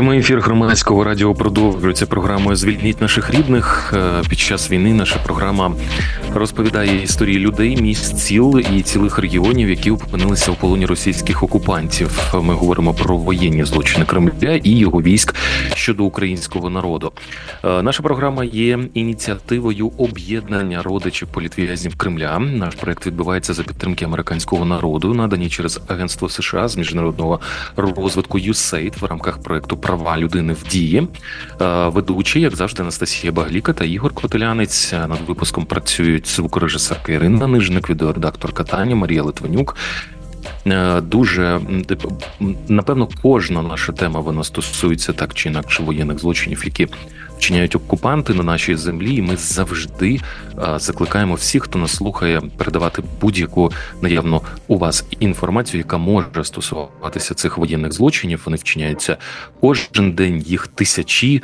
Прямий ефір громадського радіо продовжується програмою Звільніть наших рідних е, під час війни. Наша програма розповідає історії людей, місць ціл і цілих регіонів, які опинилися у полоні російських окупантів. Ми говоримо про воєнні злочини Кремля і його військ щодо українського народу. Е, наша програма є ініціативою об'єднання родичів політв'язнів Кремля. Наш проект відбувається за підтримки американського народу, надані через агентство США з міжнародного розвитку USAID в рамках проекту права людини в дії. Е, ведучі, як завжди, Анастасія Багліка та Ігор Котелянець над випуском працюють звукорежисерка Ірина Нижник, відеоредакторка Таня Марія Литвинюк. Е, дуже напевно, кожна наша тема вона стосується так чи інакше воєнних злочинів, які вчиняють окупанти на нашій землі. І Ми завжди закликаємо всіх, хто нас слухає, передавати будь-яку наявно у вас інформацію, яка може стосуватися цих воєнних злочинів. Вони вчиняються кожен день, їх тисячі.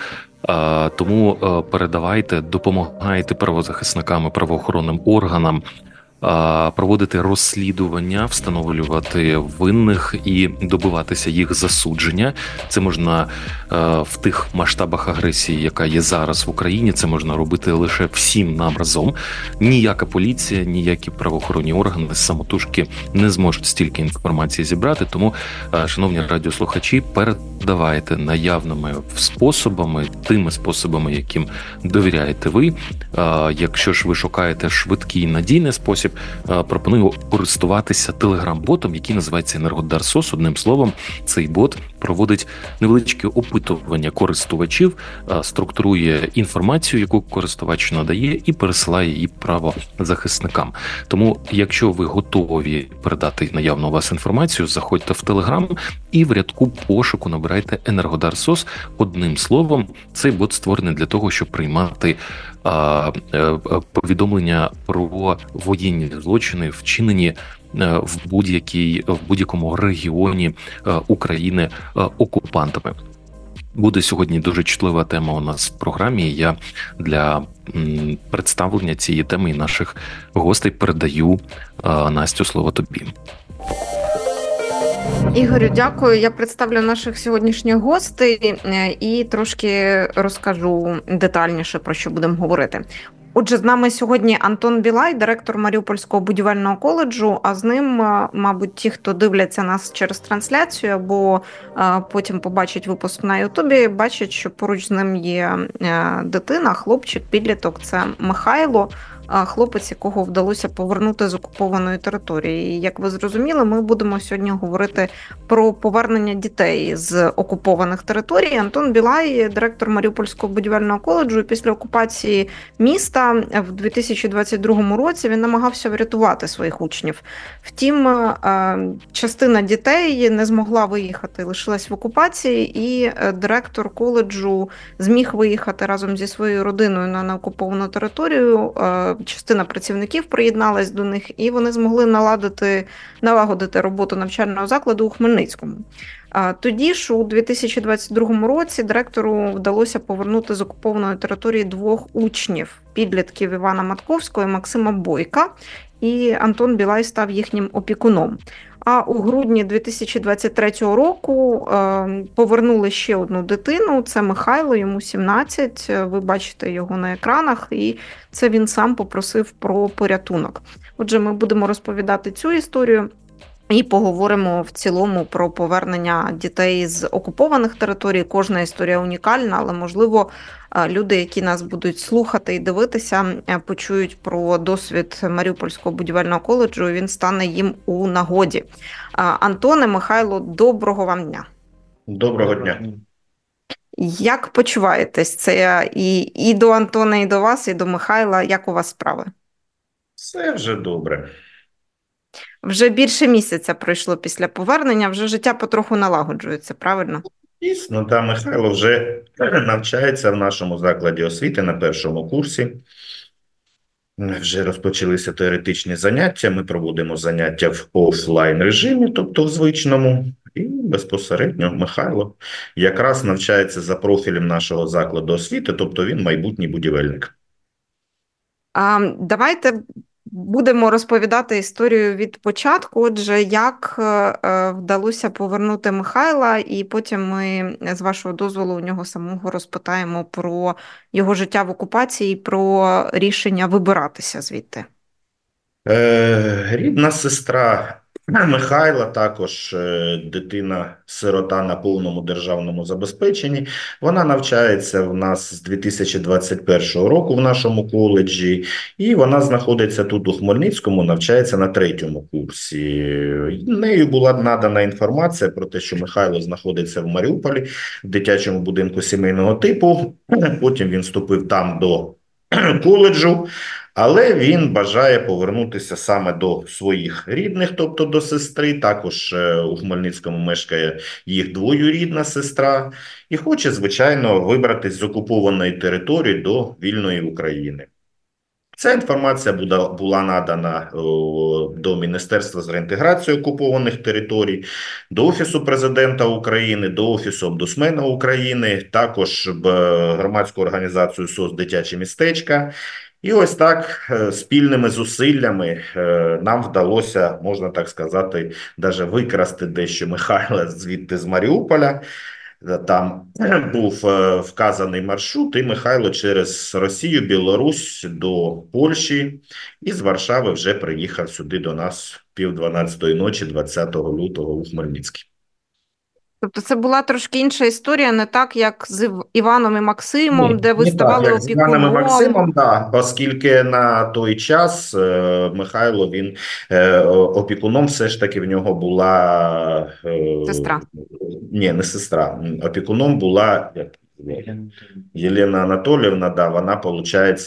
Тому передавайте, допомагайте правозахисникам, правоохоронним органам проводити розслідування, встановлювати винних і добиватися їх засудження. Це можна в тих масштабах агресії, яка є зараз в Україні. Це можна робити лише всім нам разом. Ніяка поліція, ніякі правоохоронні органи самотужки не зможуть стільки інформації зібрати. Тому, шановні радіослухачі, передавайте наявними способами, тими способами, яким довіряєте ви. Якщо ж ви шукаєте швидкий надійний спосіб спосіб пропоную користуватися телеграм-ботом, який називається Енергодар СОС. Одним словом, цей бот проводить невеличке опитування користувачів, структурує інформацію, яку користувач надає, і пересилає її правозахисникам. Тому, якщо ви готові передати наявну у вас інформацію, заходьте в телеграм і в рядку пошуку набирайте Енергодар СОС. Одним словом, цей бот створений для того, щоб приймати Е, повідомлення про воєнні злочини, вчинені е, в будь-якій в будь-якому регіоні е, України окупантами. Буде сьогодні дуже чутлива тема у нас в програмі. Я для представлення цієї теми і наших гостей передаю Настю слово тобі. Ігорю, дякую. Я представлю наших сьогоднішніх гостей е, і трошки розкажу детальніше про що будемо говорити. Отже, з нами сьогодні Антон Білай, директор Маріупольського будівельного коледжу. А з ним, е, мабуть, ті, хто дивляться нас через трансляцію, або е, потім побачать випуск на Ютубі, бачать, що поруч з ним є дитина, хлопчик, підліток. Це Михайло хлопець, якого вдалося повернути з окупованої території. І, Як ви зрозуміли, ми будемо сьогодні говорити про повернення дітей з окупованих територій. Антон Білай, директор Маріупольського будівельного коледжу, після окупації міста в 2022 році він намагався врятувати своїх учнів. Втім, е, частина дітей не змогла виїхати, лишилась в окупації, і е, директор коледжу зміг виїхати разом зі своєю родиною на неокуповану територію. Частина працівників приєдналась до них, і вони змогли наладити налагодити роботу навчального закладу у Хмельницькому. Тоді ж у 2022 році директору вдалося повернути з окупованої території двох учнів підлітків Івана Матковського і Максима Бойка, і Антон Білай став їхнім опікуном. А у грудні 2023 року е, повернули ще одну дитину. Це Михайло, йому 17. Ви бачите його на екранах, і це він сам попросив про порятунок. Отже, ми будемо розповідати цю історію. І поговоримо в цілому про повернення дітей з окупованих територій. Кожна історія унікальна, але можливо люди, які нас будуть слухати і дивитися, е, почують про досвід Маріупольського будівельного коледжу. і Він стане їм у нагоді. Антоне Михайло, доброго вам дня. Доброго дня. Як почуваєтесь? Це і, і до Антона, і до вас, і до Михайла. Як у вас справи? Все вже добре. Вже більше місяця пройшло після повернення, вже життя потроху налагоджується, правильно? Дійсно, та Михайло вже навчається в нашому закладі освіти на першому курсі. Вже розпочалися теоретичні заняття. Ми проводимо заняття в офлайн режимі, тобто в звичному, і безпосередньо Михайло якраз навчається за профілем нашого закладу освіти, тобто він майбутній будівельник. А, Давайте будемо розповідати історію від початку. Отже, як е, вдалося повернути Михайла, і потім ми з вашого дозволу у нього самого розпитаємо про його життя в окупації, про рішення вибиратися звідти. Е, рідна сестра Михайла, також е, дитина-сирота на повному державному забезпеченні. Вона навчається в нас з 2021 року в нашому коледжі, і вона знаходиться тут у Хмельницькому, навчається на третьому курсі. Нею була надана інформація про те, що Михайло знаходиться в Маріуполі в дитячому будинку сімейного типу. Потім він вступив там до коледжу. Але він бажає повернутися саме до своїх рідних, тобто до сестри. Також е, у Хмельницькому мешкає їх двоюрідна сестра, і хоче, звичайно, вибратись з окупованої території до вільної України. Ця інформація була надана до Міністерства з реінтеграції окупованих територій, до Офісу президента України, до Офісу Обдусмена України, також в громадську організацію СОС Дитяче містечка. І ось так е, спільними зусиллями е, нам вдалося, можна так сказати, даже викрасти дещо Михайла звідти з Маріуполя. Там був е, вказаний маршрут, і Михайло через Росію, Білорусь до Польщі і з Варшави вже приїхав сюди до нас пів 12 ночі, 20 лютого у Хмельницький. Тобто це була трошки інша історія, не так, як з Іваном і Максимом, Ні, де ви ставали так, як З Іваном і. Максимом, да, оскільки на той час е, Михайло він е, опікуном все ж таки в нього була е, Сестра. Ні, не сестра. Опікуном була як Єлена Анатоліївна, да, вона, виходить,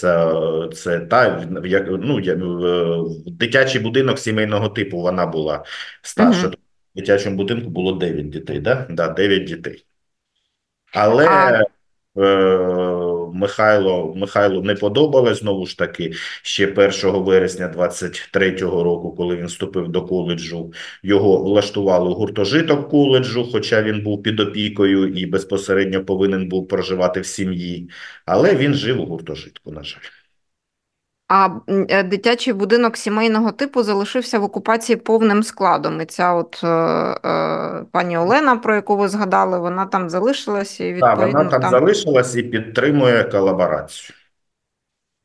це та як ну, я- в в дитячий будинок сімейного типу вона була старша. Мгм. Дитячому будинку було 9 дітей, да? Да, 9 дітей. Але А- е, Михайло, Михайлу не подобалось, знову ж таки, ще 1 вересня 23-го року, коли він вступив до коледжу, його влаштували у гуртожиток коледжу, хоча він був під опікою і безпосередньо повинен був проживати в сім'ї, але він жив у гуртожитку, на жаль. А е, дитячий будинок сімейного типу залишився в окупації повним складом. І ця от е, е, пані Олена, про яку ви згадали, вона там залишилась і Так, вона там там залишилась і підтримує колаборацію.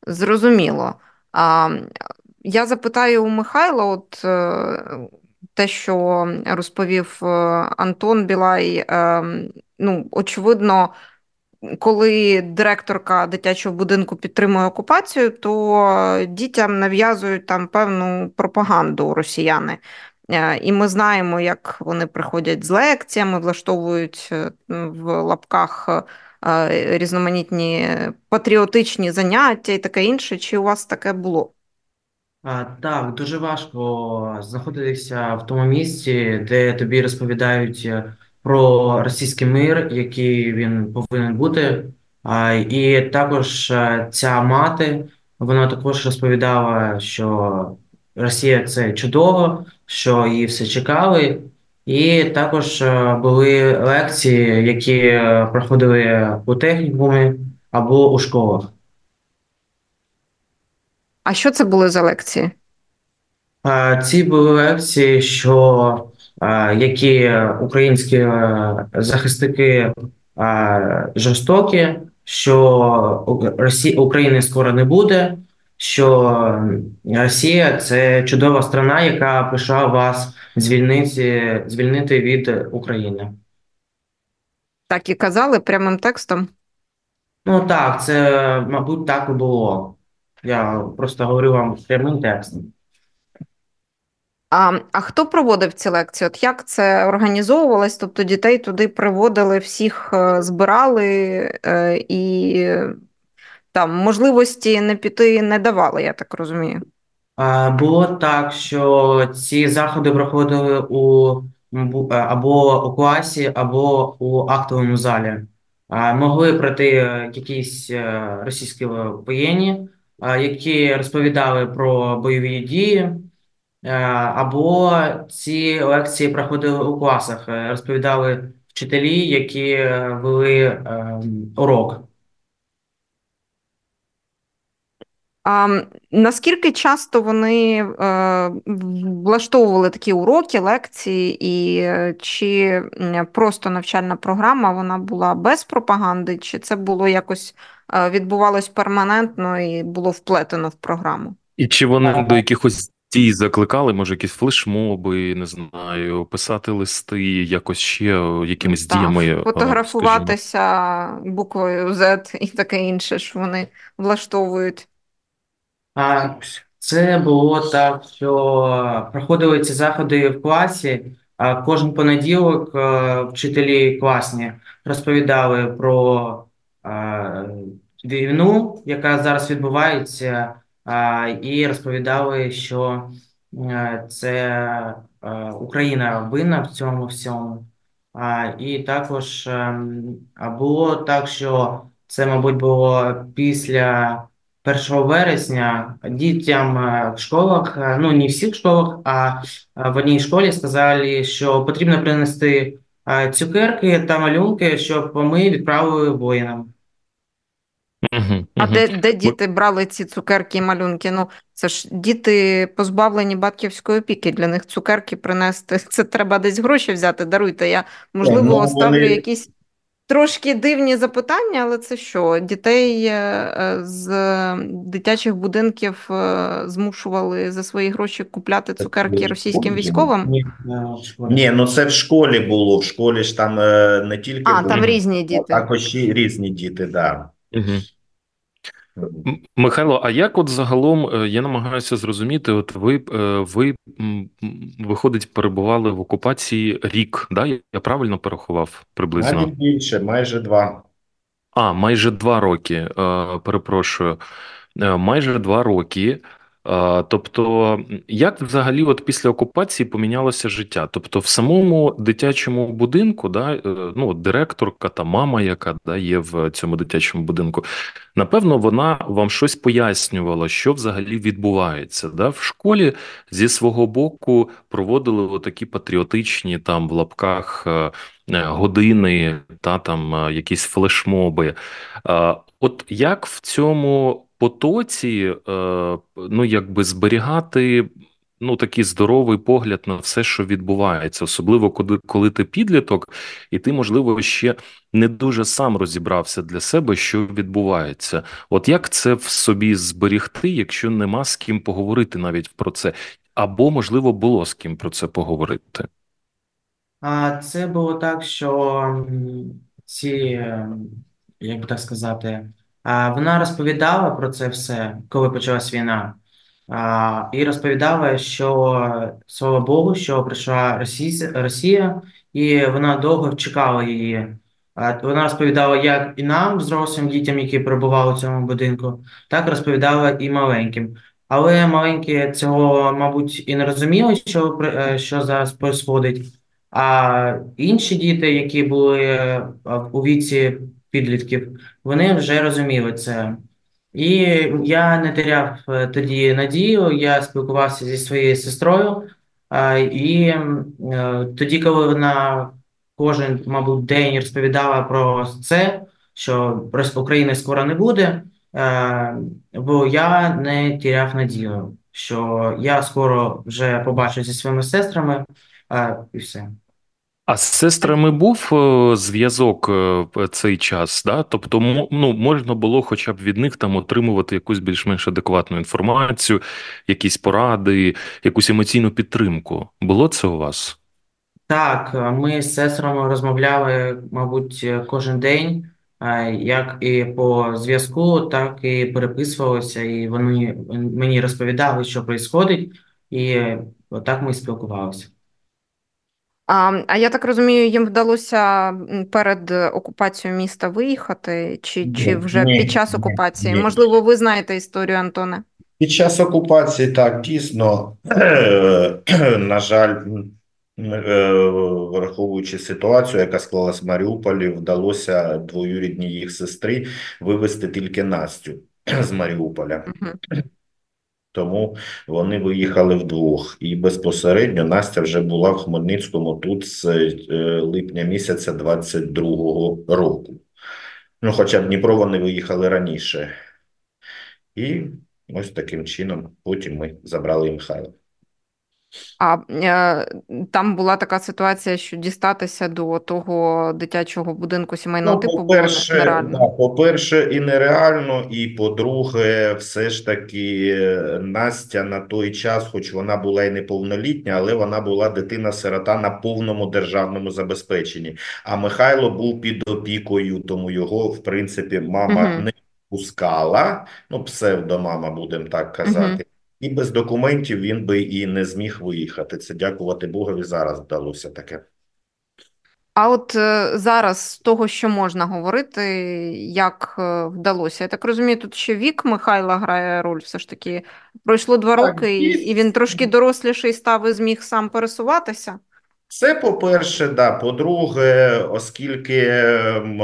зрозуміло. А, я запитаю у Михайла, от е, те, що розповів Антон Білай, е, ну, очевидно, коли директорка дитячого будинку підтримує окупацію, то дітям нав'язують там певну пропаганду росіяни. Е, І ми знаємо, як вони приходять з лекціями, влаштовують е, в лапках е, різноманітні патріотичні заняття і таке інше. Чи у вас таке було? Так, дуже важко знаходитися в тому місці, де тобі розповідають про російський мир, який він повинен бути. І також е, ця мати, вона також розповідала, що Росія це чудово, що її все чекали. І також е, були лекції, які е, проходили у технікумі або у школах. А що це були за лекції? Ці були лекції, що які українські е, захисники е, жорстокі, що У- України скоро не буде, що Росія це чудова страна, яка прийшла вас звільнити, звільнити від України. Так і казали прямим текстом. Ну так, це, мабуть, так і було. Я просто говорю вам прямим текстом. А, а хто проводив ці лекції? От як це організовувалось? Тобто дітей туди приводили, всіх е, збирали е, і там можливості не піти не давали, я так розумію. Було так, що ці заходи проходили у е, або у класі, або у актовому залі. Могли прийти е, якісь російські воєнні, які розповідали про бойові дії, або ці лекції проходили у класах, е, розповідали вчителі, які е, вели е, урок. А наскільки часто вони е, влаштовували такі уроки, лекції, і е, чи просто навчальна програма вона була без пропаганди, чи це було якось е, відбувалось перманентно і було вплетено в програму? І чи вони до якихось дій закликали, може, якісь флешмоби, не знаю, писати листи, якось ще якимись Так, діями. Фотографуватися скажімо. буквою Z і таке інше, що вони влаштовують. А це було так, що проходили ці заходи в класі. А кожен понеділок е, вчителі класні розповідали про е, війну, яка зараз відбувається, і розповідали, що е, це Україна винна в цьому всьому. І також ем, було так, що це, мабуть, було після. 1 вересня дітям е, в школах, е, ну не всіх школах, а в одній школі сказали, що потрібно принести е, цукерки та малюнки, щоб ми відправили воїнам. А де де діти брали ці цукерки і малюнки? Ну це ж діти позбавлені батьківської опіки. Для них цукерки принести. Це треба десь гроші взяти. Даруйте. Я можливо ну, оставлю вони... якісь Трошки дивні запитання, але це що? Дітей е, з дитячих будинків е, змушували за свої гроші купляти цукерки російським військовим? Ні, ну це в школі було. В школі ж там е, не тільки а, були, там різні діти. також і різні діти, да. Угу. Михайло, а як от загалом е, я намагаюся зрозуміти, от ви е, ви виходить, перебували в окупації рік, да? Я правильно порахував приблизно? Навіть більше, майже два. А, майже два роки. Е, перепрошую, майже два роки. Тобто, як взагалі, от після окупації помінялося життя? Тобто, в самому дитячому будинку, да, е, ну, директорка та мама, яка да, є в цьому дитячому будинку, напевно, вона вам щось пояснювала, що взагалі відбувається. Да? В школі зі свого боку проводили такі патріотичні там в лапках е, е, години, та там якісь флешмоби. От як в цьому потоці, е, ну якби зберігати ну такий здоровий погляд на все, що відбувається, особливо коли, коли ти підліток, і ти, можливо, ще не дуже сам розібрався для себе, що відбувається. От як це в собі зберігти, якщо нема з ким поговорити навіть про це, або можливо було з ким про це поговорити? А це було так, що ці, ем, як би так сказати. Вона розповідала про це все, коли почалась війна, і розповідала, що слава Богу, що прийшла Росія, і вона довго чекала її. Вона розповідала як і нам, зрослим дітям, які перебували у цьому будинку, так розповідала і маленьким. Але маленькі цього, мабуть, і не розуміли, що е, що зараз відбувається. А інші діти, які були е, у віці підлітків, вони вже розуміли це. І я не теряв е, тоді надію, я спілкувався зі своєю сестрою, і е, тоді, коли вона кожен, мабуть, день розповідала про це, що України скоро не буде, е, бо я не теряв надію, що я скоро вже побачу зі своїми сестрами і все. А з сестрами був е, зв'язок е, цей час, да? Тобто, ну, можна було хоча б від них там отримувати якусь більш-менш адекватну інформацію, якісь поради, якусь емоційну підтримку. Було це у вас? Так, ми з сестрами розмовляли, мабуть, кожен день, як і по зв'язку, так і переписувалися, і вони мені розповідали, що відбувається, і так ми спілкувалися. А а я так розумію, їм вдалося перед окупацією міста виїхати, чи чи вже ні, під час окупації? Ні. Можливо, ви знаєте історію, Антоне? Під час окупації так дійсно, на жаль, е, враховуючи ситуацію, яка склалась в Маріуполі, вдалося двоюрідній їх сестри вивезти тільки Настю з Маріуполя. Угу. Тому вони виїхали вдвох, і безпосередньо Настя вже була в Хмельницькому тут з е, липня місяця 22-го року. Ну, хоча в Дніпро вони виїхали раніше. І Ось таким чином потім ми забрали Михайла. А е, там була така ситуація, що дістатися до того дитячого будинку сімейного Ну, типу по-перше, нереально. да, по-перше, і нереально, і по-друге, все ж таки е, Настя на той час, хоч вона була і неповнолітня, але вона була дитина-сирота на повному державному забезпеченні. А Михайло був під опікою, тому його, в принципі, мама Мгм. не пускала, ну, псевдомама, будемо так казати. І без документів він би і не зміг виїхати. Це дякувати Богові зараз вдалося таке. А от е, зараз з того, що можна говорити, як е, вдалося? Я так розумію, тут ще вік Михайла грає роль. Все ж таки пройшло два Так, роки, і, і він трошки доросліший став і зміг сам пересуватися. Це по-перше, да. По-друге, оскільки, м,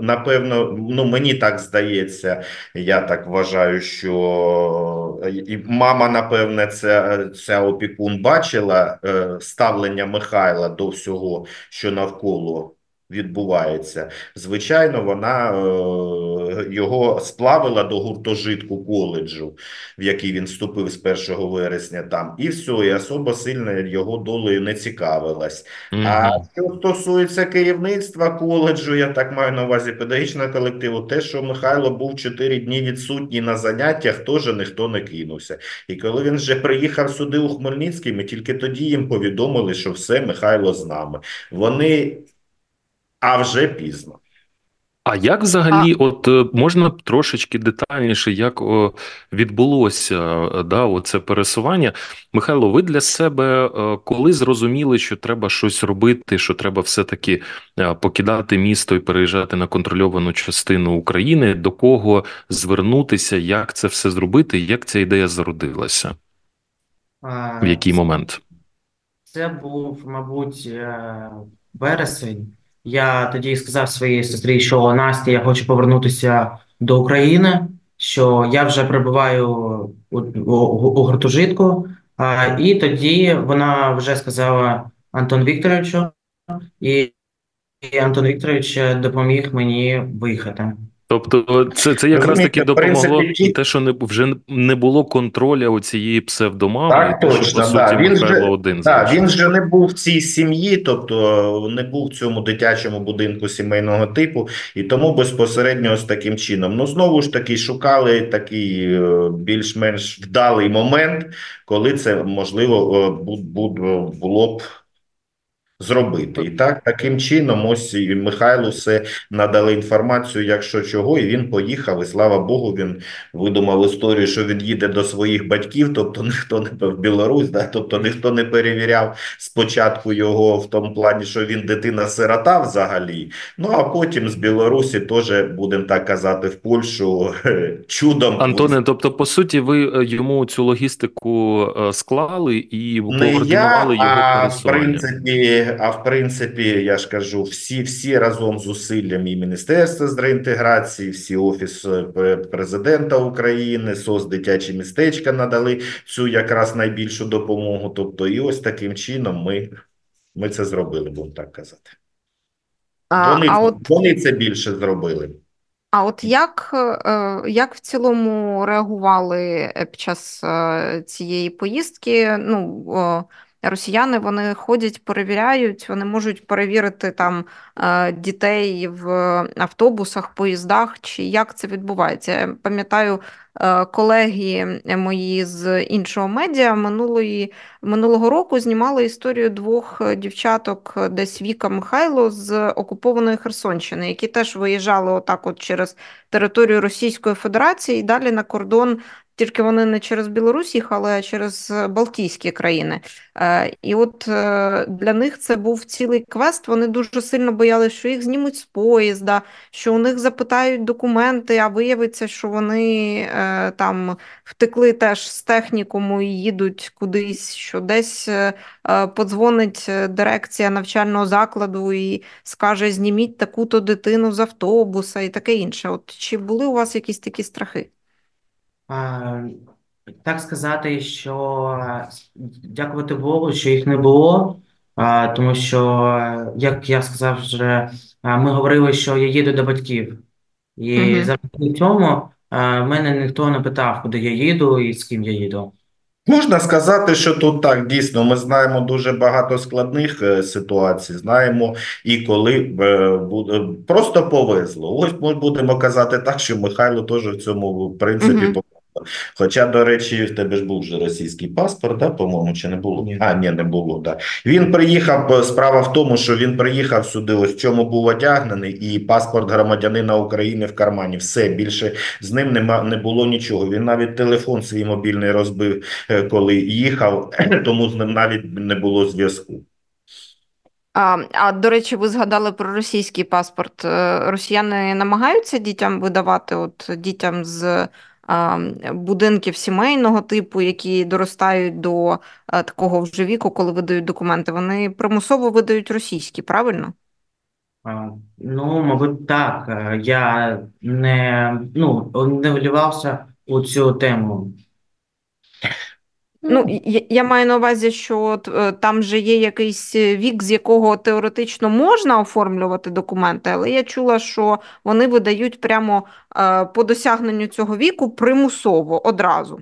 напевно, ну мені так здається, я так вважаю, що і мама, напевне, це, ця опікун бачила е, ставлення Михайла до всього, що навколо відбувається. Звичайно, вона е, його сплавила до гуртожитку коледжу, в який він вступив з 1 вересня там, і все, і особо сильно його долею не цікавилась. А що стосується керівництва коледжу, я так маю на увазі педагогічного колективу, те, що Михайло був 4 дні відсутній на заняттях, теж ніхто не кинувся. І коли він вже приїхав сюди у Хмельницький, ми тільки тоді їм повідомили, що все, Михайло з нами. Вони, а вже пізно. А як взагалі, от е, можна трошечки детальніше, як о, відбулося е, да, оце пересування? Михайло, ви для себе е, коли зрозуміли, що треба щось робити, що треба все-таки покидати місто і переїжджати на контрольовану частину України, до кого звернутися, як це все зробити, як ця ідея зародилася? А, В який момент? Це був, мабуть, вересень. Я тоді сказав своїй сестрі, що Настя, я хочу повернутися до України, що я вже перебуваю у, у, у гуртожитку. А, і тоді вона вже сказала Антон Вікторовичу, і, і Антон Вікторович допоміг мені виїхати. Тобто, це, це якраз таки в принципі, допомогло те, що не вже не було контроля у цієї псевдомами, Так, те, що по суті да. Він же- один Так, він же не був в цій сім'ї, тобто не був в цьому дитячому будинку сімейного типу, і тому безпосередньо з таким чином. Ну, знову ж таки, шукали такий е, більш-менш вдалий момент, коли це можливо е, бу- бу- було б зробити. І так, таким чином, ось Михайлу все надали інформацію, якщо чого, і він поїхав. І слава Богу, він видумав історію, що він їде до своїх батьків, тобто ніхто не в Білорусь, да, тобто ніхто не перевіряв спочатку його в тому плані, що він дитина-сирота взагалі. Ну а потім з Білорусі теж, будемо так казати, в Польщу чудом Антоне, тобто, по суті, ви е, йому цю логістику е, склали і Не я, координували його а в пересування. А в принципі, я ж кажу, всі, всі разом з зусиллями і Міністерства з реінтеграції, всі Офіс е, Президента України, СОС дитячі містечка надали цю якраз найбільшу допомогу. Тобто, і ось таким чином ми, ми це зробили, будемо так казати. А, Вони, а от вони це більше зробили. А от як, е, як в цілому реагували е, під час цієї поїздки? Ну, росіяни вони ходять, перевіряють, вони можуть перевірити там е, дітей в автобусах, поїздах, чи як це відбувається? Я пам'ятаю, е, колеги мої з іншого медіа минулої, минулого року знімали історію двох е, дівчаток, десь Віка Михайло з окупованої Херсонщини, які теж виїжджали отак от через територію Російської Федерації і далі на кордон. Тільки вони не через Білорусь їхали, а через е, Балтійські країни. Е, І от е, для них це був цілий квест. Вони дуже сильно боялися, що їх знімуть з поїзда, що у них запитають документи, а виявиться, що вони там втекли теж з технікуму і їдуть кудись, що десь подзвонить дирекція навчального закладу і скаже: зніміть таку-то дитину з автобуса і таке інше. От чи були у вас якісь такі страхи? Так сказати, що дякувати Богу, що їх не було, тому що, як я сказав вже, ми говорили, що я їду до батьків. І Мгм. завдяки цьому мене ніхто не питав, куди я їду і з ким я їду. Можна сказати, що тут так дійсно ми знаємо дуже багато складних е, ситуацій. Знаємо і коли е, буде просто повезло. Ось ми будемо казати так, що Михайло теж в цьому в принципі Мгм. Хоча, до речі, в тебе ж був вже російський паспорт, да, по-моєму, чи не було? Ні. А, ні, не було. Да. Він приїхав. е, Справа в тому, що він приїхав сюди, ось в чому був одягнений, і паспорт громадянина України в кармані. Все більше з ним нема не було нічого. Він навіть телефон свій мобільний розбив е, коли їхав, тому з ним навіть не було зв'язку. А, а до речі, ви згадали про російський паспорт. Е, Росіяни намагаються дітям видавати, от дітям з будинків сімейного типу, які доростають до е, такого вже віку, коли видають документи. Вони примусово видають російські, правильно? Ну, мабуть, так. Е, Я не, ну, не вливався у цю тему. Ну, я, я маю на увазі, що от, е, там же є якийсь вік, з якого теоретично можна оформлювати документи, але я чула, що вони видають прямо е, по досягненню цього віку примусово одразу.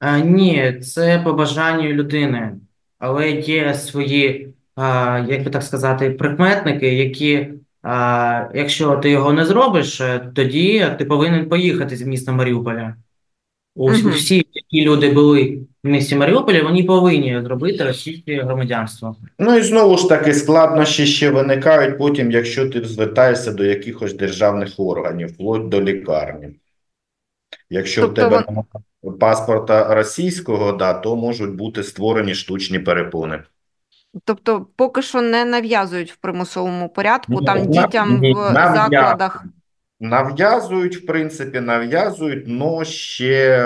А, ні, це по бажанню людини, але є свої, а, як би так сказати, прикметники, які, а, якщо ти його не зробиш, е, тоді ти повинен поїхати з міста Маріуполя. Ус- Мгм. Усі, які люди були в місті Маріуполі, вони повинні зробити російське громадянство. Ну і знову ж таки складнощі ще виникають потім, якщо ти звертаєшся до якихось державних органів, вплоть до лікарні. Якщо в Тобто тебе вон- немає паспорта російського, да, то можуть бути створені штучні перепони. Тобто поки що не нав'язують в примусовому порядку, Ні, там на- дітям ні, в нав'язують. закладах. Нав'язують, в принципі, нав'язують, але ще,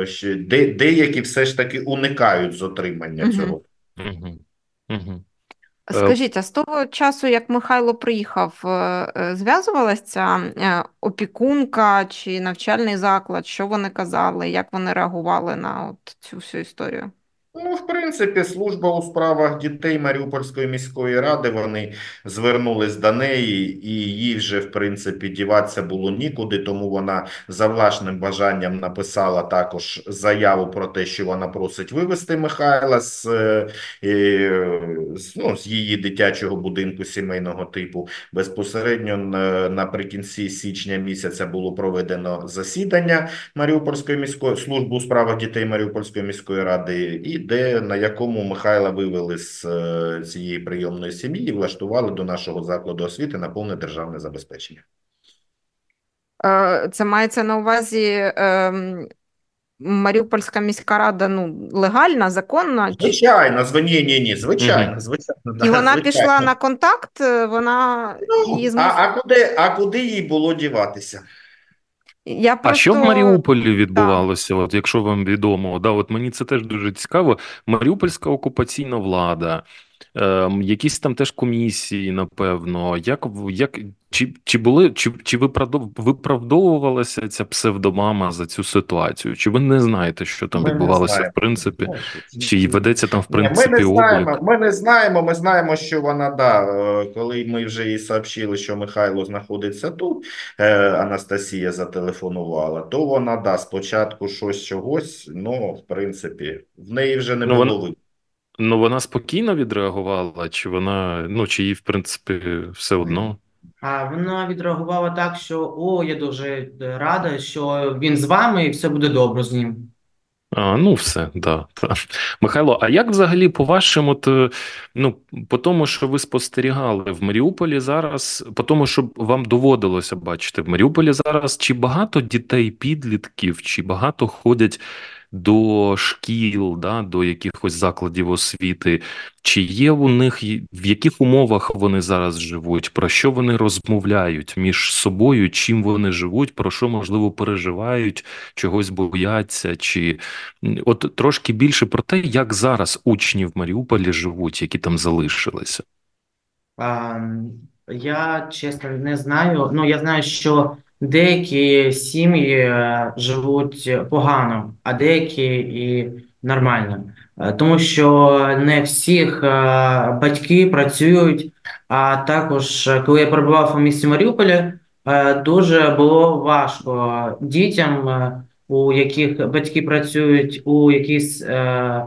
е, ще де, деякі все ж таки уникають з отримання Мгм. цього. Угу. Угу. Е, Скажіть, а з того часу, як Михайло приїхав, е, е, зв'язувалася ця опікунка чи навчальний заклад? Що вони казали, як вони реагували на от цю всю історію? Ну, в принципі, служба у справах дітей Маріупольської міської ради, вони звернулись до неї, і їй вже, в принципі, діватися було нікуди, тому вона за власним бажанням написала також заяву про те, що вона просить вивезти Михайла з, е, е, ну, з її дитячого будинку сімейного типу. Безпосередньо наприкінці січня місяця було проведено засідання Маріупольської міської служби у справах дітей Маріупольської міської ради, і де на якому Михайла вивели з е, цієї прийомної сім'ї і влаштували до нашого закладу освіти на повне державне забезпечення. Е, Це мається на увазі ем, Маріупольська міська рада ну, легальна, законна, Звичайно, зв... ні, ні, ні, звичайно, Мгм. звичайно, і да, вона звичайно. пішла на контакт, е, вона Ну, її а, змусила. а куди, а куди їй було діватися? Я А що в Маріуполі відбувалося, от якщо вам відомо? Да, от мені це теж дуже цікаво. Маріупольська окупаційна влада, ем, якісь там теж комісії, напевно. Як, як, чи, чи були, чи, чи виправдов, виправдовувалася ця псевдомама за цю ситуацію? Чи ви не знаєте, що там Ми відбувалося в принципі? Чи ведеться там в Ні, Ми не знаємо, облік? ми не знаємо, ми знаємо, що вона, да, е, коли ми вже їй сообщили, що Михайло знаходиться тут, е, Анастасія зателефонувала, то вона, да, спочатку щось чогось, ну, в принципі, в неї вже не Ну, було вона- вибору. Ну вона спокійно відреагувала, чи вона, ну чи їй в принципі все одно? А вона відреагувала так, що о, я дуже рада, що він з вами і все буде добре з ним. А, ну, все, да, та. Михайло, а як взагалі по вашому, от, ну, по тому, що ви спостерігали в Маріуполі зараз, по тому, що вам доводилося бачити в Маріуполі зараз, чи багато дітей, підлітків, чи багато ходять до шкіл, да, до якихось закладів освіти, чи є у них, в яких умовах вони зараз живуть, про що вони розмовляють між собою, чим вони живуть, про що, можливо, переживають, чогось бояться, чи От трошки більше про те, як зараз учні в Маріуполі живуть, які там залишилися. А, я чесно не знаю. Ну, я знаю, що деякі сім'ї е, живуть погано, а деякі і нормально. Е, Тому що не всіх е, батьки працюють. А також, коли я перебував у місті Маріуполі, Дуже було важко дітям, у яких батьки працюють у якійсь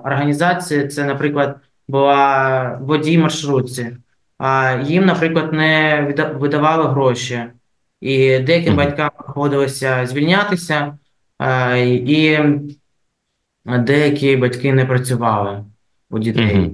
організації. Це, наприклад, була водій маршрутці. А їм, наприклад, не видавали гроші, і деяким батькам приходилося звільнятися, е, і деякі батьки не працювали у дітей.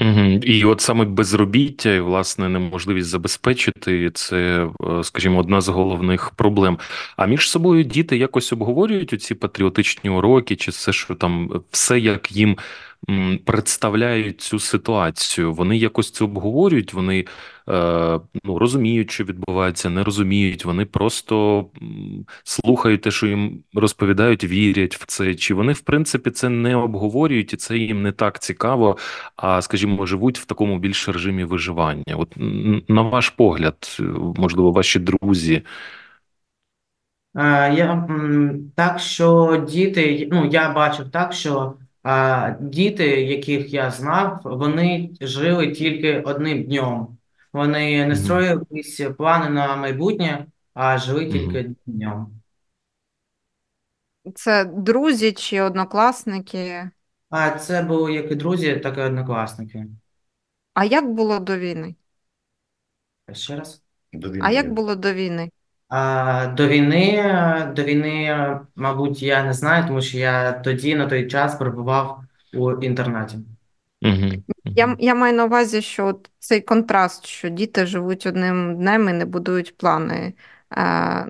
Угу. І от саме безробіття і власне неможливість забезпечити це, е, скажімо, одна з головних проблем. А між собою діти якось обговорюють ці патріотичні уроки, чи все, що там все, як їм представляють цю ситуацію. Вони якось це обговорюють, вони е, ну, розуміють, що відбувається, не розуміють. Вони просто слухають те, що їм розповідають, вірять в це. Чи вони, в принципі, це не обговорюють, і це їм не так цікаво а скажімо, живуть в такому більш режимі виживання. От на ваш погляд, можливо, ваші друзі. Е, Я так, що діти, ну я бачив так, що е, діти, яких я знав, вони жили тільки одним днем. Вони не Мгм. строїли якісь плани на майбутнє, а жили Мгм. тільки одним днем. Це друзі чи однокласники? А це були як і друзі, так і однокласники. А як було до війни? Ще раз. До А як війни. було до війни? До війни, до війни, мабуть, я не знаю, тому що я тоді на той час перебував у інтернаті. Угу. Я, я маю на увазі, що цей контраст, що діти живуть одним днем і не будують плани.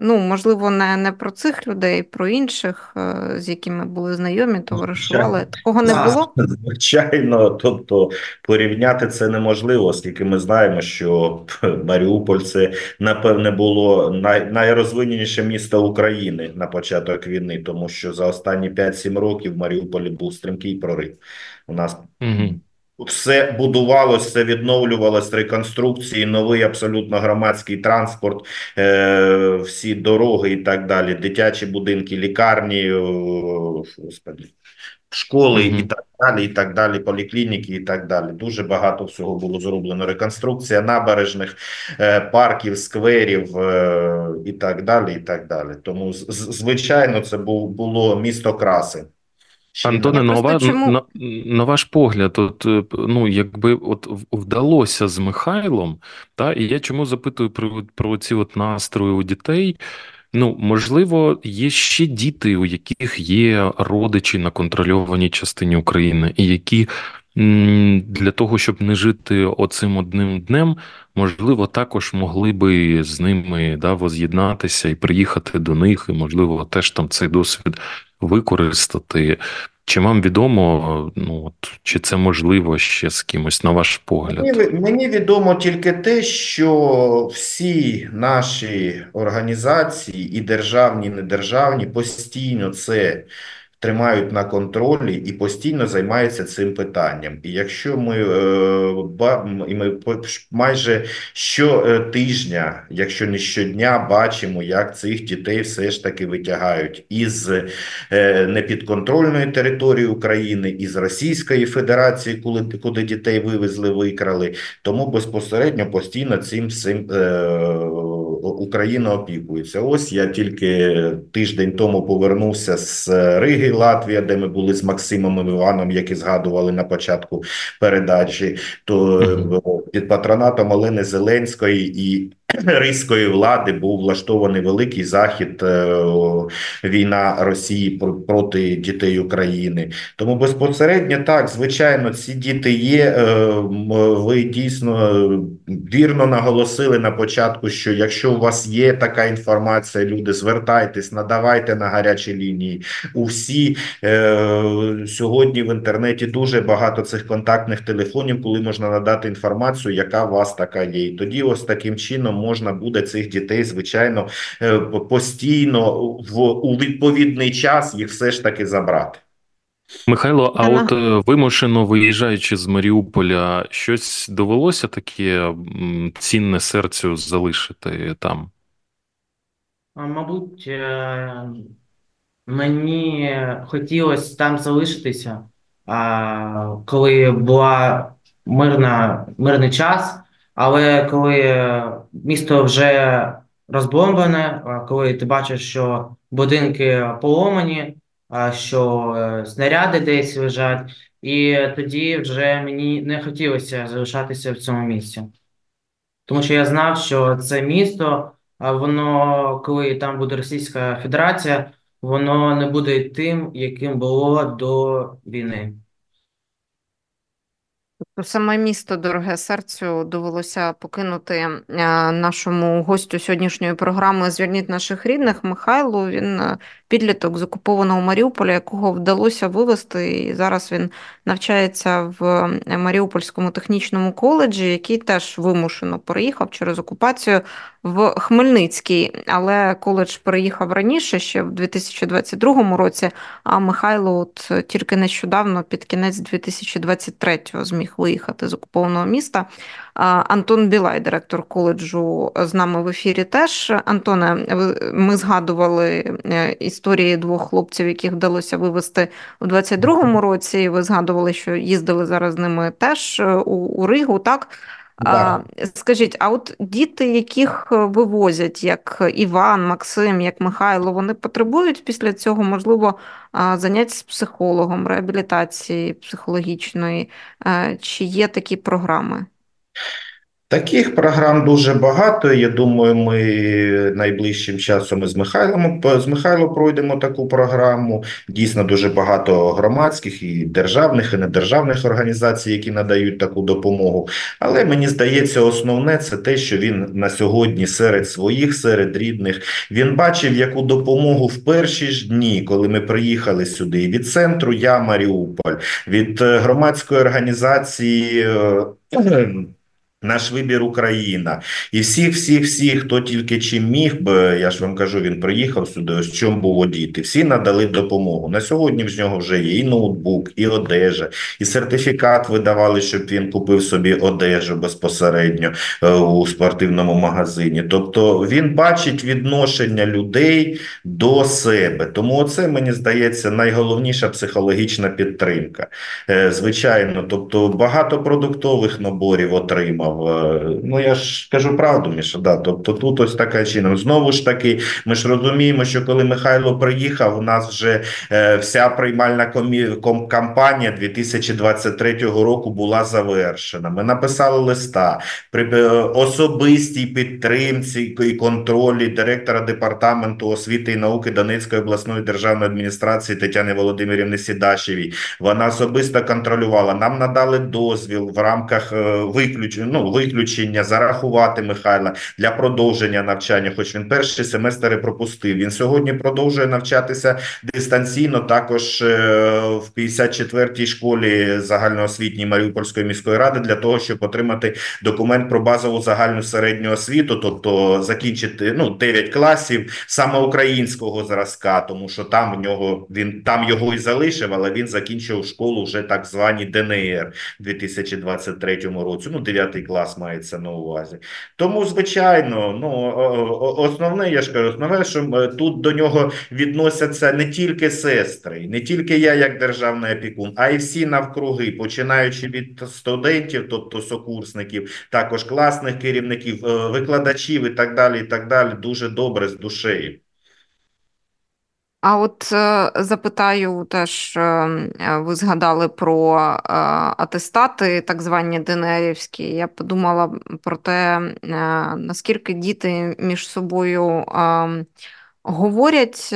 Ну, можливо, не, не про цих людей, про інших, е, з якими були знайомі, товаришували. Такого не було? Звичайно, тобто порівняти це неможливо, оскільки ми знаємо, що Маріуполь це напевне було най, найрозвиненіше місто України на початок війни, тому що за останні 5-7 років в Маріуполі був стрімкий прорив. У нас Угу. Все будувалося, все відновлювалось, реконструкції, новий абсолютно громадський транспорт, е, всі дороги і так далі, дитячі будинки, лікарні, господи, школи Мгм. і так далі, і так далі, поліклініки і так далі. Дуже багато всього було зроблено. Реконструкція набережних, е, парків, скверів е, і так далі, і так далі. Тому, звичайно, це було місто краси. Ще Антоне, на- на, чому- на, на ваш погляд, от е, ну якби от вдалося з Михайлом, та і я чому запитую про, про ці от настрої у дітей. Ну, можливо, є ще діти, у яких є родичі на контрольованій частині України, і які для того, щоб не жити оцим одним днем, можливо, також могли би з ними да, воз'єднатися і приїхати до них, і, можливо, теж там цей досвід використати. Чи вам відомо, ну от чи це можливо ще з кимось, на ваш погляд? Мені, мені відомо тільки те, що всі наші організації, і державні, і недержавні, постійно це тримають на контролі і постійно займаються цим питанням. І якщо ми, е, і ми майже щотижня, якщо не щодня, бачимо, як цих дітей все ж таки витягають із е, непідконтрольної території України, із Російської Федерації, коли куди дітей вивезли, викрали. Тому безпосередньо постійно цим всім е, Україна опікується. Ось я тільки тиждень тому повернувся з Риги, Латвія, де ми були з Максимом Іваном, які згадували на початку передачі. То е, під патронатом Олени Зеленської і Ризької влади був влаштований великий захід е, війна Росії проти дітей України. Тому безпосередньо так, звичайно, ці діти є. Е, Ви дійсно е, вірно наголосили на початку, що якщо у вас є така інформація, люди звертайтесь, надавайте на гарячі лінії. Усі е, сьогодні в інтернеті дуже багато цих контактних телефонів, коли можна надати інформацію, яка у вас така є. І тоді, ось таким чином, можна буде цих дітей, звичайно, е, постійно в у відповідний час їх все ж таки забрати. Михайло, а от е, вимушено виїжджаючи з Маріуполя, щось довелося таке цінне серцю залишити там? Мабуть, е, мені хотілося там залишитися, коли була мирна, мирний час, але коли місто вже розбомблене, а, коли ти бачиш, що будинки поломані, а, що е, снаряди десь лежать, і тоді вже мені не хотілося залишатися в цьому місці. Тому що я знав, що це місто, воно, коли там буде Російська Федерація, воно не буде тим, яким було до війни. Тобто Саме місто дороге серцю довелося покинути е, нашому гостю сьогоднішньої програми Звільніть наших рідних Михайлу. Він е, підліток з окупованого Маріуполя, якого вдалося вивезти. І зараз він навчається в Маріупольському технічному коледжі, який теж вимушено переїхав через окупацію в Хмельницький. Але коледж переїхав раніше, ще в 2022 році. А Михайло, от тільки нещодавно, під кінець 2023-го, зміг виїхати з окупованого міста. Антон Білай, директор коледжу, з нами в ефірі. Теж Антоне, ми згадували е, історії двох хлопців, яких вдалося вивезти у 22-му році. Ви згадували, що їздили зараз з ними теж е, у, у Ригу. Так а, скажіть, а от діти, яких вивозять, як Іван, Максим, як Михайло, вони потребують після цього, можливо, занять з психологом, реабілітації психологічної? Чи є такі програми? Таких програм дуже багато. Я думаю, ми найближчим часом з Михайлом з Михайлом пройдемо таку програму. Дійсно, дуже багато громадських і державних, і недержавних організацій, які надають таку допомогу. Але мені здається, основне це те, що він на сьогодні серед своїх, серед рідних, він бачив яку допомогу в перші ж дні, коли ми приїхали сюди. Від центру Я Маріуполь, від е, громадської організації. Наш вибір Україна і всіх, всіх, всіх, хто тільки чим міг би, я ж вам кажу, він приїхав сюди. Ось чому було діти. Всі надали допомогу. На сьогодні в нього вже є і ноутбук, і одежа, і сертифікат видавали, щоб він купив собі одежу безпосередньо е, у спортивному магазині. Тобто він бачить відношення людей до себе. Тому це мені здається найголовніша психологічна підтримка. Е, звичайно, тобто багато продуктових наборів отримав отримав. Е, ну я ж кажу правду, Міша, да. Тобто тут ось така чином. Знову ж таки, ми ж розуміємо, що коли Михайло приїхав, у нас вже е, вся приймальна комі... кампанія 2023 року була завершена. Ми написали листа при е, особистій підтримці і контролі директора департаменту освіти і науки Донецької обласної державної адміністрації Тетяни Володимирівни Сідашевій. Вона особисто контролювала. Нам надали дозвіл в рамках е, виключення. Ну, виключення зарахувати Михайла для продовження навчання, хоч він перший семестр пропустив. Він сьогодні продовжує навчатися дистанційно. Також е, в 54-й школі загальноосвітньої Маріупольської міської ради для того, щоб отримати документ про базову загальну середню освіту, тобто закінчити ну 9 класів саме українського зразка, тому що там в нього він там його і залишив, але він закінчив школу вже так звані ДНР у 2023 році. Ну 9 клас мається на увазі. Тому, звичайно, ну основне, я ж кажу, основне, що тут до нього відносяться не тільки сестри, не тільки я, як державний опікун, а й всі навкруги, починаючи від студентів, тобто сокурсників, також класних керівників, е, викладачів і так далі. І так далі, дуже добре з душею. А от е, запитаю теж, е, ви згадали про е, атестати, так звані ДНРівські. Я подумала про те, наскільки діти між собою говорять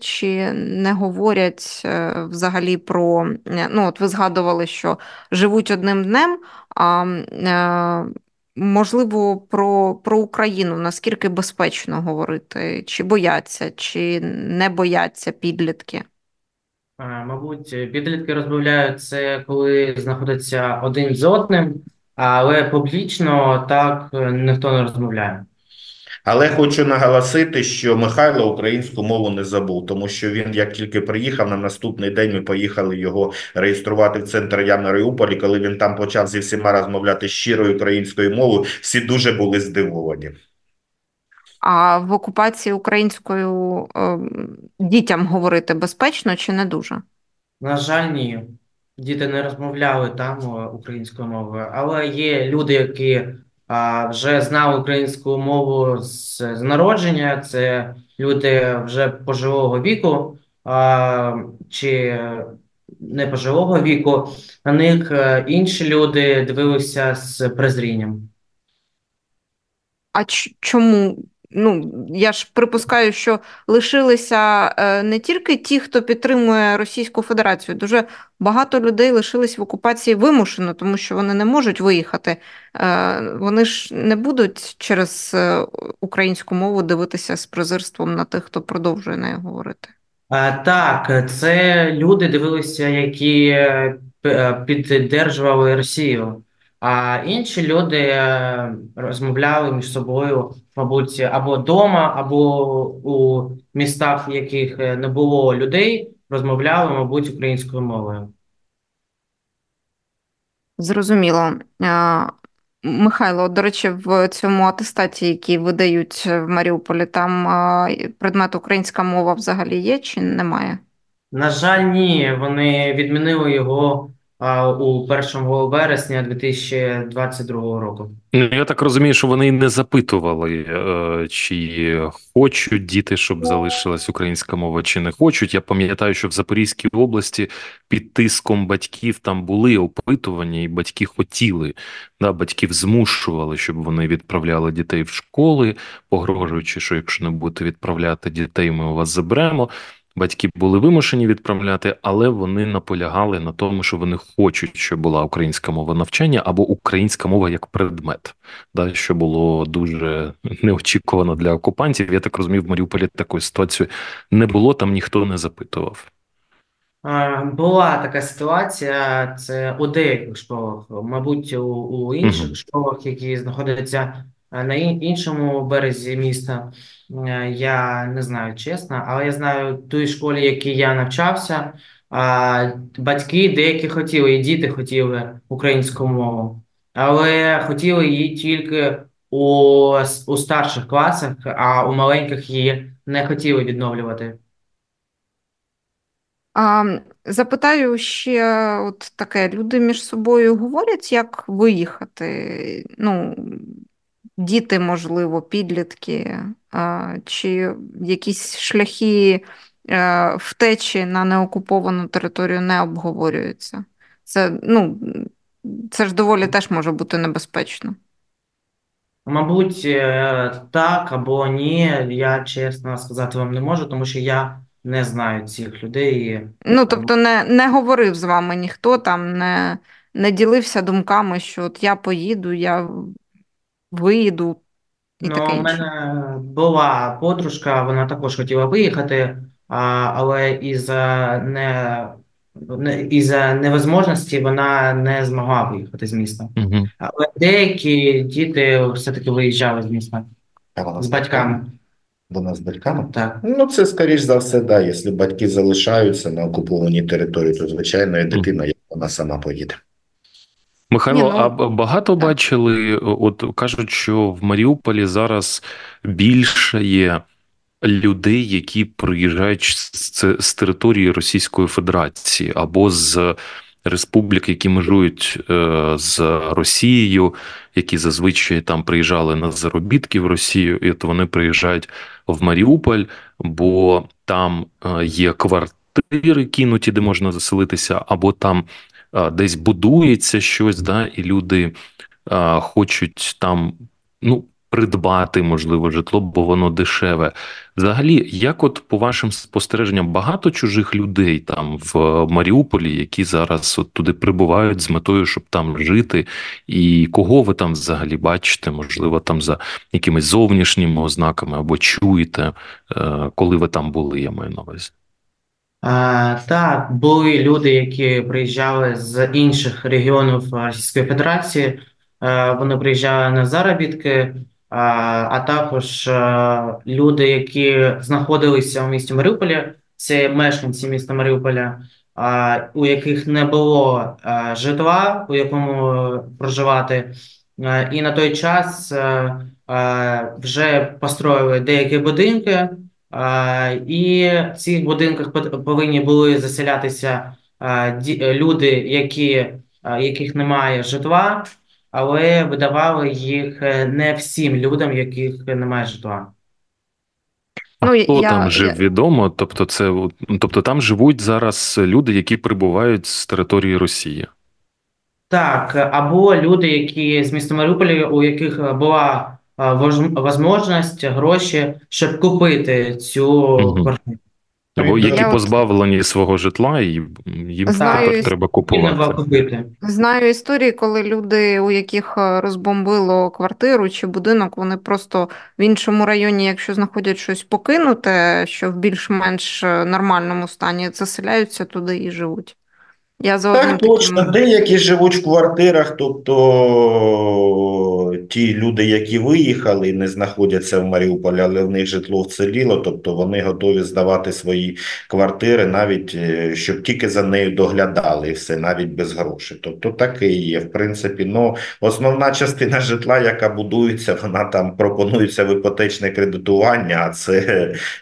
чи не говорять взагалі про. Ну, от ви згадували, що живуть одним днем. а Можливо, про про Україну наскільки безпечно говорити, чи бояться, чи не бояться підлітки? Мабуть, підлітки розмовляють це, коли знаходяться один з одним, але публічно так ніхто не розмовляє. Але хочу наголосити, що Михайло українську мову не забув, тому що він, як тільки приїхав, на наступний день ми поїхали його реєструвати в центр Я Маріуполі. Коли він там почав зі всіма розмовляти щирою українською мовою, всі дуже були здивовані. А в окупації українською е, дітям говорити безпечно чи не дуже? На жаль, ні. Діти не розмовляли там українською мовою, але є люди, які вже знали українську мову з, народження. Це люди вже пожилого віку чи не пожилого віку. На них е, інші люди дивилися з презрінням. А чому? Ну, я ж припускаю, що лишилися е, не тільки ті, хто підтримує Російську Федерацію, дуже багато людей лишились в окупації вимушено, тому що вони не можуть виїхати. Е, вони ж не будуть через е, українську мову дивитися з презирством на тих, хто продовжує нею говорити. Так, це люди дивилися, які піддержували Росію. А інші люди е, розмовляли між собою, мабуть, або вдома, або у містах, в яких е, не було людей, розмовляли, мабуть, українською мовою. Зрозуміло. Михайло, до речі, в цьому атестаті, який видають в Маріуполі, там предмет українська мова взагалі є чи немає? На жаль, ні. Вони відмінили його у 1 вересня 2022 року. Ну, я так розумію, що вони не запитували, е, чи хочуть діти, щоб залишилась українська мова, чи не хочуть. Я пам'ятаю, що в Запорізькій області під тиском батьків там були опитування, і батьки хотіли, да, батьків змушували, щоб вони відправляли дітей в школи, погрожуючи, що якщо не будете відправляти дітей, ми у вас заберемо. Батьки були вимушені відправляти, але вони наполягали на тому, що вони хочуть, щоб була українська мова навчання або українська мова як предмет, да, що було дуже неочікувано для окупантів. Я так розумію, в Маріуполі такої ситуації не було, там ніхто не запитував. Була така ситуація, це у деяких школах, мабуть, у, у інших угу. школах, які знаходяться на іншому березі міста. Е, я не знаю чесно, але я знаю в тій школі, якій я навчався. Батьки деякі хотіли, і діти хотіли українську мову, але хотіли її тільки у, у старших класах, а у маленьких її не хотіли відновлювати. А, Запитаю ще от таке: люди між собою говорять, як виїхати. Ну, діти, можливо, підлітки, чи якісь шляхи е, втечі на неокуповану територію не обговорюються. Це, ну, це ж доволі теж може бути небезпечно. Мабуть, е, так або ні, я чесно сказати вам не можу, тому що я не знаю цих людей. Ну, тобто, не не говорив з вами ніхто там, не не ділився думками, що от я поїду, я виїду і Ну, таке у інше. мене була подружка, вона також хотіла виїхати, а, але із-за не, не із-за невозможності вона не змогла виїхати з міста. Угу. Але деякі діти все-таки виїжджали з міста з батьками. Вона з батьками? Так. Ну, це скоріш за все, да. Якщо батьки залишаються на окупованій території, то звичайно і дитина, як вона сама поїде. Михайло, Ні, ну, а багато так. бачили, от кажуть, що в Маріуполі зараз більше є людей, які приїжджають з, з території Російської Федерації або з республік, які межують е, з Росією, які зазвичай там приїжджали на заробітки в Росію, і от вони приїжджають в Маріуполь, бо там е, є квартири кинуті, де можна заселитися, або там десь будується щось, да, і люди хочуть там ну, придбати, можливо, житло, бо воно дешеве. Взагалі, як от по вашим спостереженням, багато чужих людей там в Маріуполі, які зараз от туди прибувають з метою, щоб там жити, і кого ви там взагалі бачите, можливо, там за якимись зовнішніми ознаками або чуєте, е, коли ви там були, я маю на увазі. Так, були люди, які приїжджали з інших регіонів Російської Федерації. Вони приїжджали на заробітки, а, також люди, які знаходилися у місті Маріуполі, це мешканці міста Маріуполя, у яких не було житла, у якому проживати. І на той час вже построїли деякі будинки. І в цих будинках повинні були заселятися люди, які, яких немає житла. але видавали їх е, не всім людям, яких немає житла. А Ну, хто я- там жив я- відомо? Тобто, це тобто там живуть зараз люди, які прибувають з території Росії. Так, або люди, які з міста Маріуполя, у яких була можливість, гроші, щоб купити цю квартиру. Або Я які от- позбавлені свого житла, і їм Знаю тепер іс- треба купувати. купити. Знаю історії, коли люди, у яких е, розбомбило квартиру чи будинок, вони просто в іншому районі, якщо знаходять щось покинуте, що в більш-менш е, нормальному стані, заселяються туди і живуть. Я за одним Так, точно. таким Деякі живуть в квартирах, тобто ті люди, які виїхали, не знаходяться в Маріуполі, але в них житло вціліло, тобто вони готові здавати свої квартири, навіть е, щоб тільки за нею доглядали, і все, навіть без грошей. Тобто таке і є. В принципі, ну, основна частина житла, яка будується, вона там пропонується в іпотечне кредитування, а це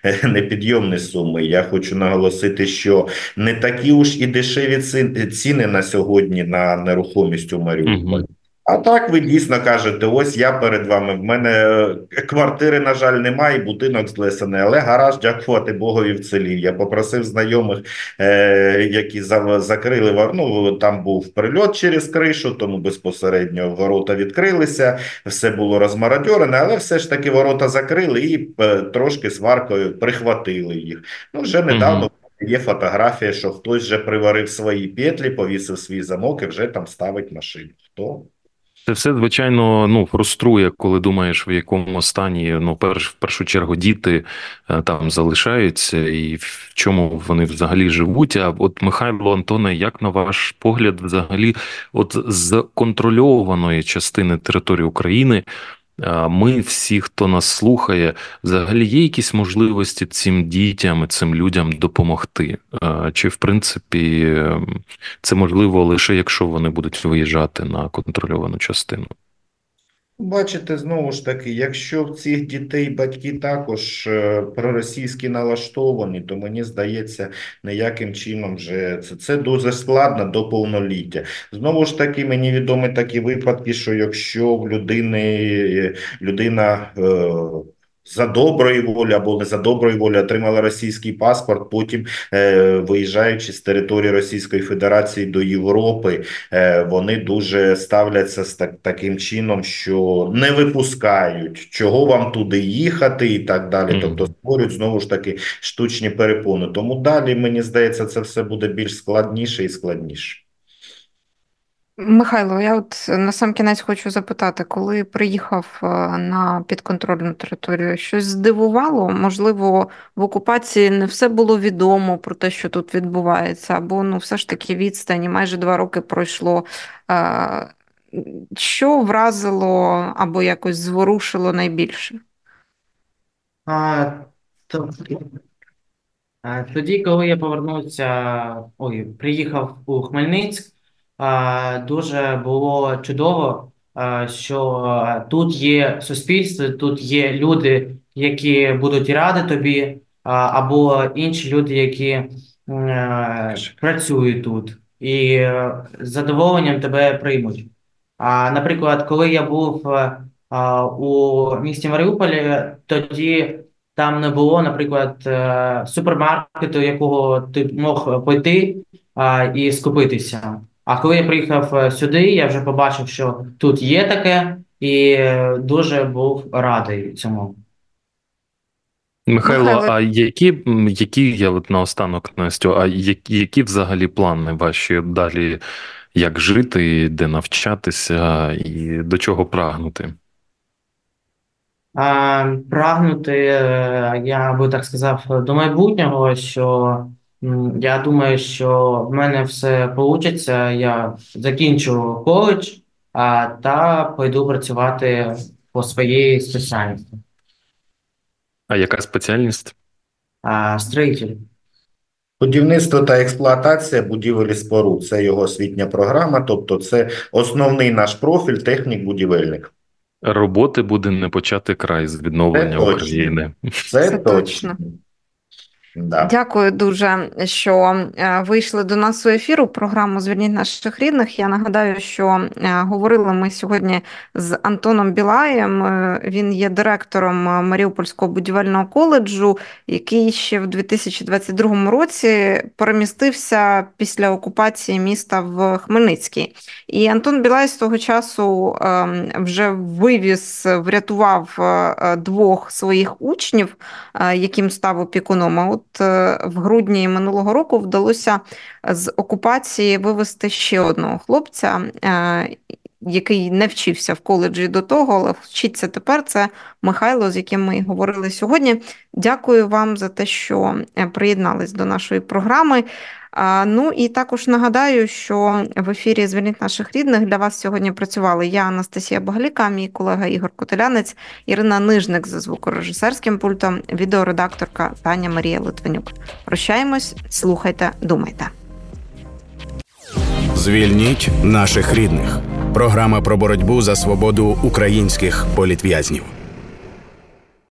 е, непідйомні суми. Я хочу наголосити, що не такі уж і дешеві ці- ціни на сьогодні на нерухомість у Маріуполі. А так ви дійсно кажете, ось я перед вами. В мене е, квартири, на жаль, немає, будинок злесений, але гараж, дякувати Богові, вцілів. Я попросив знайомих, е, які за- закрили ну, там був прильот через кришу, тому безпосередньо ворота відкрилися, все було розмародьорене, але все ж таки ворота закрили і е, трошки сваркою прихватили їх. Ну, вже недавно. Є фотографія, що хтось вже приварив свої петлі, повісив свій замок і вже там ставить машину. Хто? Це все, звичайно, ну, фруструє, коли думаєш, в якому стані, ну, перш, в першу чергу, діти е, там залишаються, і в чому вони взагалі живуть. А от Михайло Антоне, як на ваш погляд, взагалі, от з контрольованої частини території України, ми всі, хто нас слухає, взагалі є якісь можливості цим дітям, цим людям допомогти? Чи в принципі це можливо лише якщо вони будуть виїжджати на контрольовану частину? Бачите, знову ж таки, якщо в цих дітей батьки також е, проросійські налаштовані, то мені здається, ніяким чином вже це, це дуже складно до повноліття. Знову ж таки, мені відомі такі випадки, що якщо в людини людина е, за доброї волі або не за доброї волі отримала російський паспорт, потім е, виїжджаючи з території Російської Федерації до Європи, е, вони дуже ставляться з так, таким чином, що не випускають, чого вам туди їхати і так далі. Мгм. Тобто створюють знову ж таки штучні перепони. Тому далі, мені здається, це все буде більш складніше і складніше. Михайло, я от на сам кінець хочу запитати, коли приїхав е, на підконтрольну територію, щось здивувало? Можливо, в окупації не все було відомо про те, що тут відбувається, або ну все ж таки відстані, майже два роки пройшло. Е, Що вразило або якось зворушило найбільше? А, то, а, тоді, коли я повернувся, ой, приїхав у Хмельницьк, дуже було чудово, що тут є суспільство, тут є люди, які будуть раді тобі, або інші люди, які працюють тут і е, з задоволенням тебе приймуть. А, наприклад, коли я був е, у місті Маріуполі, тоді там не було, наприклад, е, супермаркету, якого ти мог пойти а, і скупитися. А коли я приїхав е, сюди, я вже побачив, що тут є таке, і е, дуже був радий цьому. Михайло, Михайло- а які, які я от наостанок, Настю, а які, які взагалі плани ваші далі, як жити, де навчатися і до чого прагнути? А, прагнути, е, я би так сказав, до майбутнього, що я думаю, що в мене все вийде. Я закінчу коледж, а, та пойду працювати по своїй спеціальності. А яка спеціальність? А, строїтель. Будівництво та експлуатація будівель і споруд це його освітня програма, тобто це основний наш профіль технік-будівельник. Роботи буде не почати край з відновлення Це точно. України. Це Це точно. Да. Дякую дуже, що е, вийшли до нас у ефіру. Програму Зверніть наших рідних. Я нагадаю, що е, говорили ми сьогодні з Антоном Білаєм. Е, він є директором Маріупольського будівельного коледжу, який ще в 2022 році перемістився після окупації міста в Хмельницький. І Антон Білай з того часу вже вивіз, врятував двох своїх учнів, яким став опікуном от е, в грудні минулого року вдалося з окупації вивести ще одного хлопця, е, який не вчився в коледжі до того, але вчиться тепер. Це Михайло, з яким ми говорили сьогодні. Дякую вам за те, що е, приєднались до нашої програми. Ну і також нагадаю, що в ефірі Звільніть наших рідних для вас сьогодні працювали я, Анастасія Багаліка, мій колега Ігор Котелянець, Ірина Нижник за звукорежисерським пультом, відеоредакторка Таня Марія Литвинюк. Прощаємось, слухайте, думайте. Звільніть наших рідних. Програма про боротьбу за свободу українських політв'язнів.